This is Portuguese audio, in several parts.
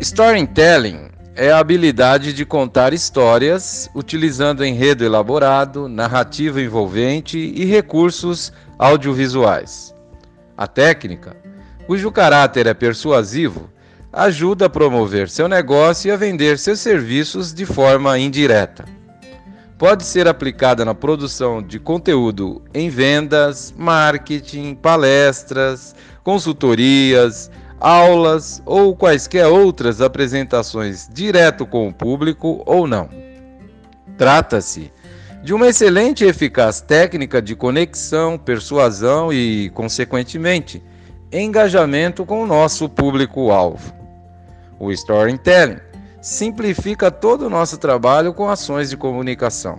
Storytelling é a habilidade de contar histórias utilizando enredo elaborado, narrativa envolvente e recursos audiovisuais. A técnica, cujo caráter é persuasivo, ajuda a promover seu negócio e a vender seus serviços de forma indireta. Pode ser aplicada na produção de conteúdo em vendas, marketing, palestras, consultorias, aulas ou quaisquer outras apresentações direto com o público ou não. Trata-se de uma excelente e eficaz técnica de conexão, persuasão e, consequentemente, engajamento com o nosso público-alvo. O storytelling simplifica todo o nosso trabalho com ações de comunicação.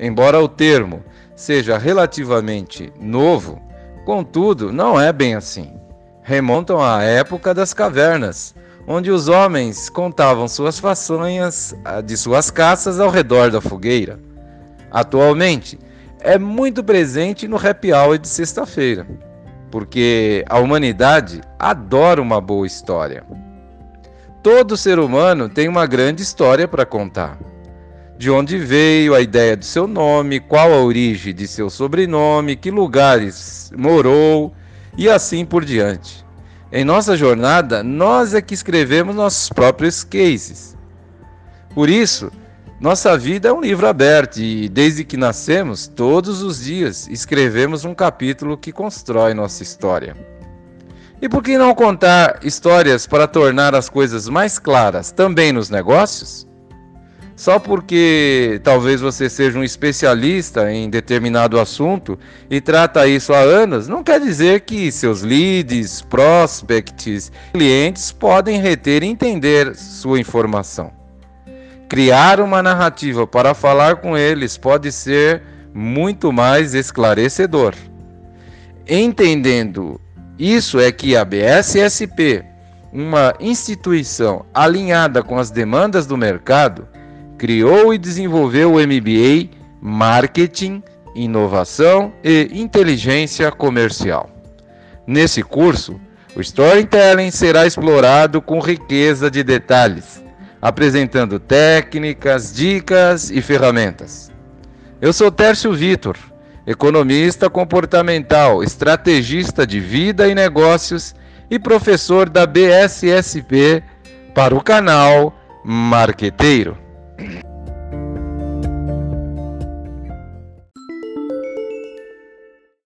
Embora o termo seja relativamente novo, contudo, não é bem assim remontam à época das cavernas, onde os homens contavam suas façanhas ah, de suas caças ao redor da fogueira. Atualmente, é muito presente no happy hour de sexta-feira, porque a humanidade adora uma boa história. Todo ser humano tem uma grande história para contar. De onde veio, a ideia do seu nome, qual a origem de seu sobrenome, que lugares morou, e assim por diante. Em nossa jornada, nós é que escrevemos nossos próprios cases. Por isso, nossa vida é um livro aberto e, desde que nascemos, todos os dias escrevemos um capítulo que constrói nossa história. E por que não contar histórias para tornar as coisas mais claras também nos negócios? Só porque talvez você seja um especialista em determinado assunto e trata isso há anos, não quer dizer que seus leads, prospects, clientes podem reter e entender sua informação. Criar uma narrativa para falar com eles pode ser muito mais esclarecedor. Entendendo isso é que a BSSP, uma instituição alinhada com as demandas do mercado, criou e desenvolveu o MBA Marketing, Inovação e Inteligência Comercial. Nesse curso, o storytelling será explorado com riqueza de detalhes, apresentando técnicas, dicas e ferramentas. Eu sou Tércio Vitor, economista comportamental, estrategista de vida e negócios e professor da BSSP para o canal Marqueteiro.